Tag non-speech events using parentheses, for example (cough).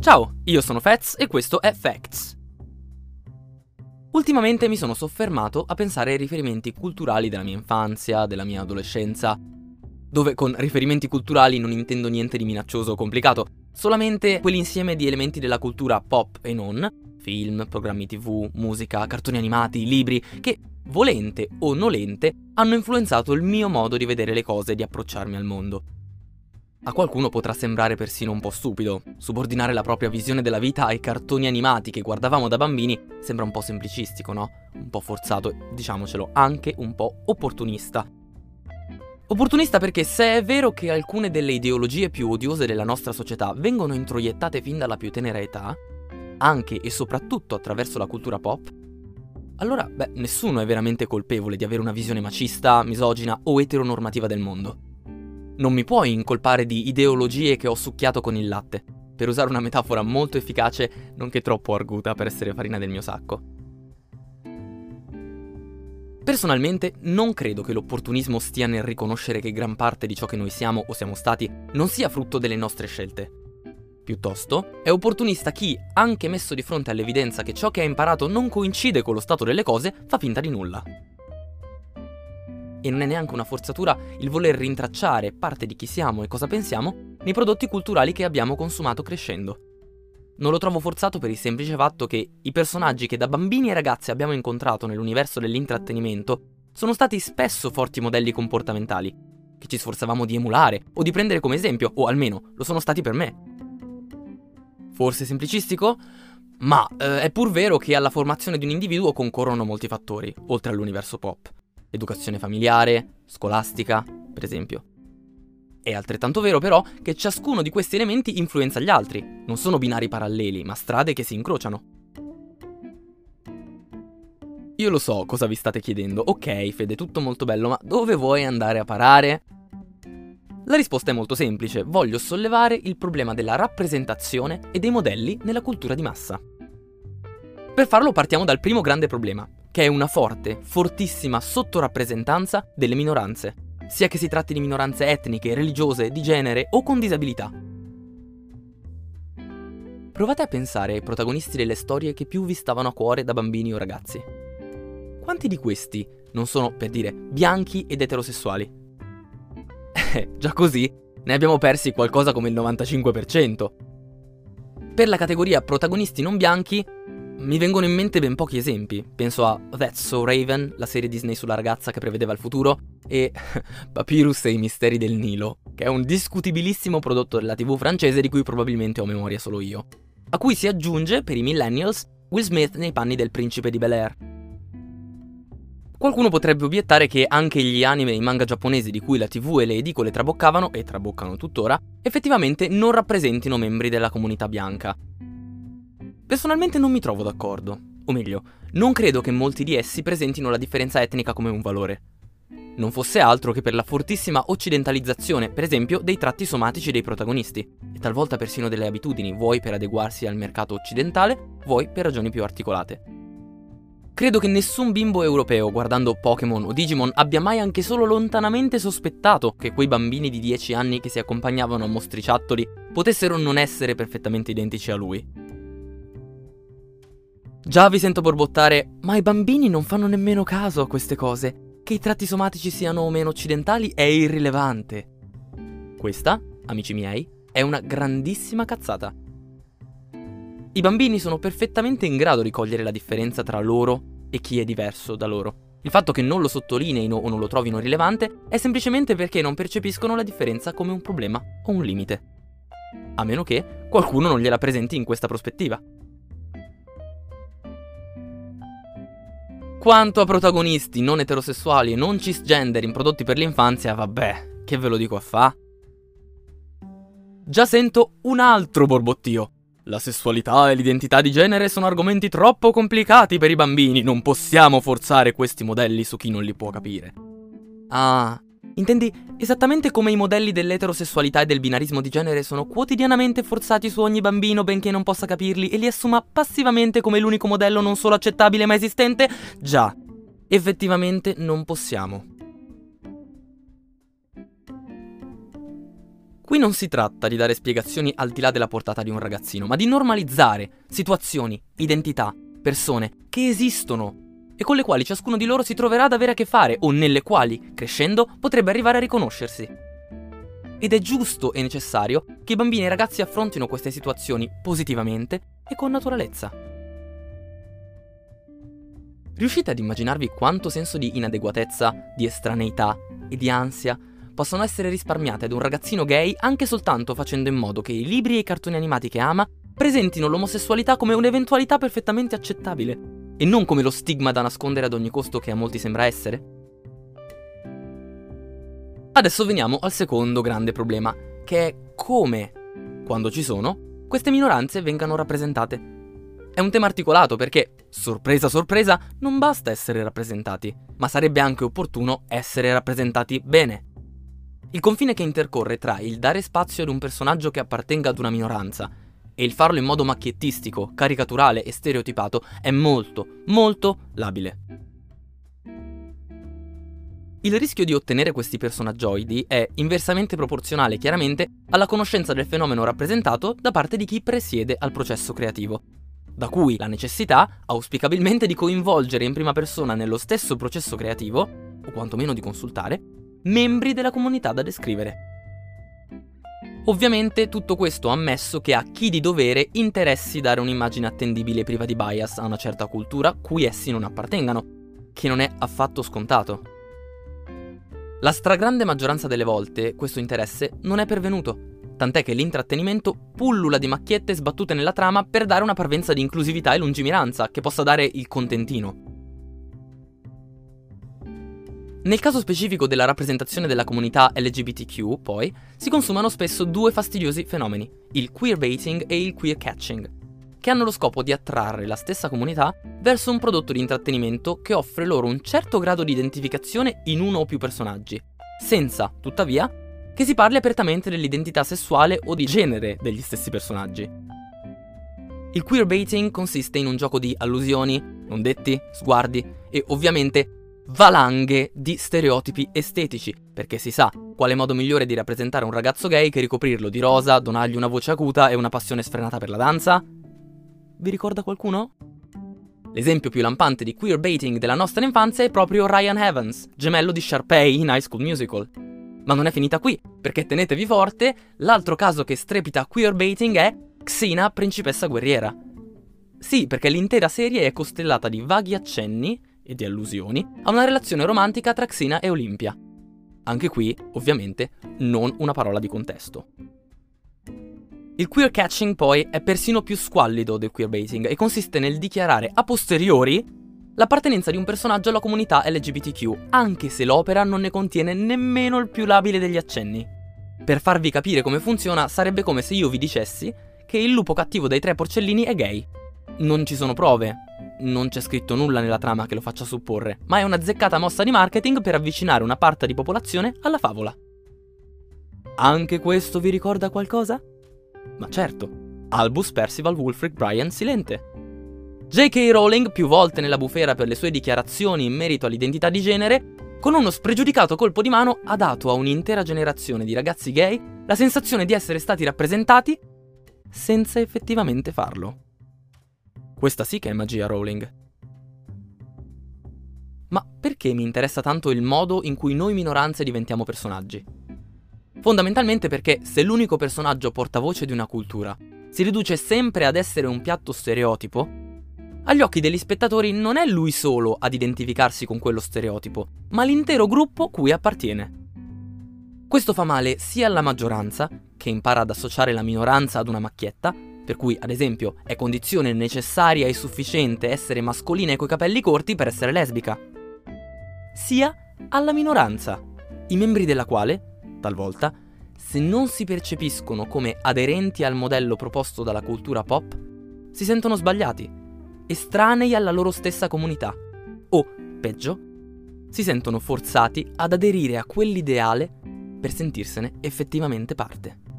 Ciao, io sono Fats e questo è Facts. Ultimamente mi sono soffermato a pensare ai riferimenti culturali della mia infanzia, della mia adolescenza, dove con riferimenti culturali non intendo niente di minaccioso o complicato, solamente quell'insieme di elementi della cultura pop e non, film, programmi tv, musica, cartoni animati, libri, che, volente o nolente, hanno influenzato il mio modo di vedere le cose e di approcciarmi al mondo. A qualcuno potrà sembrare persino un po' stupido. Subordinare la propria visione della vita ai cartoni animati che guardavamo da bambini sembra un po' semplicistico, no? Un po' forzato, diciamocelo, anche un po' opportunista. Opportunista perché se è vero che alcune delle ideologie più odiose della nostra società vengono introiettate fin dalla più tenera età, anche e soprattutto attraverso la cultura pop, allora, beh, nessuno è veramente colpevole di avere una visione macista, misogina o eteronormativa del mondo. Non mi puoi incolpare di ideologie che ho succhiato con il latte, per usare una metafora molto efficace, nonché troppo arguta per essere farina del mio sacco. Personalmente non credo che l'opportunismo stia nel riconoscere che gran parte di ciò che noi siamo o siamo stati non sia frutto delle nostre scelte. Piuttosto, è opportunista chi, anche messo di fronte all'evidenza che ciò che ha imparato non coincide con lo stato delle cose, fa finta di nulla e non è neanche una forzatura il voler rintracciare parte di chi siamo e cosa pensiamo nei prodotti culturali che abbiamo consumato crescendo. Non lo trovo forzato per il semplice fatto che i personaggi che da bambini e ragazzi abbiamo incontrato nell'universo dell'intrattenimento sono stati spesso forti modelli comportamentali, che ci sforzavamo di emulare o di prendere come esempio, o almeno lo sono stati per me. Forse semplicistico? Ma eh, è pur vero che alla formazione di un individuo concorrono molti fattori, oltre all'universo pop educazione familiare, scolastica, per esempio. È altrettanto vero però che ciascuno di questi elementi influenza gli altri, non sono binari paralleli, ma strade che si incrociano. Io lo so cosa vi state chiedendo, ok Fede, tutto molto bello, ma dove vuoi andare a parare? La risposta è molto semplice, voglio sollevare il problema della rappresentazione e dei modelli nella cultura di massa. Per farlo partiamo dal primo grande problema, che è una forte, fortissima sottorappresentanza delle minoranze, sia che si tratti di minoranze etniche, religiose, di genere o con disabilità. Provate a pensare ai protagonisti delle storie che più vi stavano a cuore da bambini o ragazzi. Quanti di questi non sono, per dire, bianchi ed eterosessuali? (laughs) Eh, già così ne abbiamo persi qualcosa come il 95%. Per la categoria protagonisti non bianchi mi vengono in mente ben pochi esempi. Penso a That's So Raven, la serie Disney sulla ragazza che prevedeva il futuro, e (laughs) Papyrus e i misteri del Nilo, che è un discutibilissimo prodotto della TV francese di cui probabilmente ho memoria solo io. A cui si aggiunge, per i millennials, Will Smith nei panni del principe di Bel Air. Qualcuno potrebbe obiettare che anche gli anime e i manga giapponesi di cui la TV e le edicole traboccavano, e traboccano tuttora, effettivamente non rappresentino membri della comunità bianca, Personalmente non mi trovo d'accordo. O meglio, non credo che molti di essi presentino la differenza etnica come un valore. Non fosse altro che per la fortissima occidentalizzazione, per esempio, dei tratti somatici dei protagonisti, e talvolta persino delle abitudini, vuoi per adeguarsi al mercato occidentale, vuoi per ragioni più articolate. Credo che nessun bimbo europeo guardando Pokémon o Digimon abbia mai anche solo lontanamente sospettato che quei bambini di 10 anni che si accompagnavano a mostriciattoli potessero non essere perfettamente identici a lui. Già vi sento borbottare, ma i bambini non fanno nemmeno caso a queste cose. Che i tratti somatici siano o meno occidentali è irrilevante. Questa, amici miei, è una grandissima cazzata. I bambini sono perfettamente in grado di cogliere la differenza tra loro e chi è diverso da loro. Il fatto che non lo sottolineino o non lo trovino rilevante è semplicemente perché non percepiscono la differenza come un problema o un limite. A meno che qualcuno non gliela presenti in questa prospettiva. Quanto a protagonisti non eterosessuali e non cisgender in prodotti per l'infanzia, vabbè, che ve lo dico a fa? Già sento un altro borbottio. La sessualità e l'identità di genere sono argomenti troppo complicati per i bambini, non possiamo forzare questi modelli su chi non li può capire. Ah, Intendi esattamente come i modelli dell'eterosessualità e del binarismo di genere sono quotidianamente forzati su ogni bambino benché non possa capirli e li assuma passivamente come l'unico modello non solo accettabile ma esistente? Già, effettivamente non possiamo. Qui non si tratta di dare spiegazioni al di là della portata di un ragazzino, ma di normalizzare situazioni, identità, persone che esistono e con le quali ciascuno di loro si troverà ad avere a che fare o nelle quali, crescendo, potrebbe arrivare a riconoscersi. Ed è giusto e necessario che i bambini e i ragazzi affrontino queste situazioni positivamente e con naturalezza. Riuscite ad immaginarvi quanto senso di inadeguatezza, di estraneità e di ansia possono essere risparmiate ad un ragazzino gay anche soltanto facendo in modo che i libri e i cartoni animati che ama presentino l'omosessualità come un'eventualità perfettamente accettabile e non come lo stigma da nascondere ad ogni costo che a molti sembra essere? Adesso veniamo al secondo grande problema, che è come, quando ci sono, queste minoranze vengano rappresentate. È un tema articolato perché, sorpresa sorpresa, non basta essere rappresentati, ma sarebbe anche opportuno essere rappresentati bene. Il confine che intercorre tra il dare spazio ad un personaggio che appartenga ad una minoranza e il farlo in modo macchiettistico, caricaturale e stereotipato è molto, molto labile. Il rischio di ottenere questi personaggioidi è inversamente proporzionale chiaramente alla conoscenza del fenomeno rappresentato da parte di chi presiede al processo creativo, da cui la necessità, auspicabilmente, di coinvolgere in prima persona nello stesso processo creativo, o quantomeno di consultare, membri della comunità da descrivere. Ovviamente tutto questo ammesso che a chi di dovere interessi dare un'immagine attendibile priva di bias a una certa cultura cui essi non appartengano, che non è affatto scontato. La stragrande maggioranza delle volte questo interesse non è pervenuto, tant'è che l'intrattenimento pullula di macchiette sbattute nella trama per dare una parvenza di inclusività e lungimiranza che possa dare il contentino. Nel caso specifico della rappresentazione della comunità LGBTQ, poi, si consumano spesso due fastidiosi fenomeni, il queerbaiting e il queer catching, che hanno lo scopo di attrarre la stessa comunità verso un prodotto di intrattenimento che offre loro un certo grado di identificazione in uno o più personaggi, senza, tuttavia, che si parli apertamente dell'identità sessuale o di genere degli stessi personaggi. Il queerbaiting consiste in un gioco di allusioni, non detti, sguardi e ovviamente valanghe di stereotipi estetici, perché si sa quale modo migliore di rappresentare un ragazzo gay che ricoprirlo di rosa, donargli una voce acuta e una passione sfrenata per la danza? Vi ricorda qualcuno? L'esempio più lampante di queerbaiting della nostra infanzia è proprio Ryan Evans, gemello di Sharpay in High School Musical. Ma non è finita qui, perché tenetevi forte, l'altro caso che strepita queerbaiting è Xena, principessa guerriera. Sì, perché l'intera serie è costellata di vaghi accenni e di allusioni a una relazione romantica tra Xena e Olimpia. Anche qui, ovviamente, non una parola di contesto. Il queer catching poi è persino più squallido del queerbaiting e consiste nel dichiarare a posteriori l'appartenenza di un personaggio alla comunità LGBTQ, anche se l'opera non ne contiene nemmeno il più labile degli accenni. Per farvi capire come funziona, sarebbe come se io vi dicessi che il lupo cattivo dei tre porcellini è gay. Non ci sono prove, non c'è scritto nulla nella trama che lo faccia supporre, ma è una zeccata mossa di marketing per avvicinare una parte di popolazione alla favola. Anche questo vi ricorda qualcosa? Ma certo, Albus Percival Wulfric Brian Silente. J.K. Rowling, più volte nella bufera per le sue dichiarazioni in merito all'identità di genere, con uno spregiudicato colpo di mano ha dato a un'intera generazione di ragazzi gay la sensazione di essere stati rappresentati senza effettivamente farlo. Questa sì che è magia Rowling. Ma perché mi interessa tanto il modo in cui noi minoranze diventiamo personaggi? Fondamentalmente perché se l'unico personaggio portavoce di una cultura si riduce sempre ad essere un piatto stereotipo, agli occhi degli spettatori non è lui solo ad identificarsi con quello stereotipo, ma l'intero gruppo cui appartiene. Questo fa male sia alla maggioranza, che impara ad associare la minoranza ad una macchietta, per cui ad esempio è condizione necessaria e sufficiente essere mascolina e coi capelli corti per essere lesbica, sia alla minoranza, i membri della quale, talvolta, se non si percepiscono come aderenti al modello proposto dalla cultura pop, si sentono sbagliati, estranei alla loro stessa comunità, o, peggio, si sentono forzati ad aderire a quell'ideale per sentirsene effettivamente parte.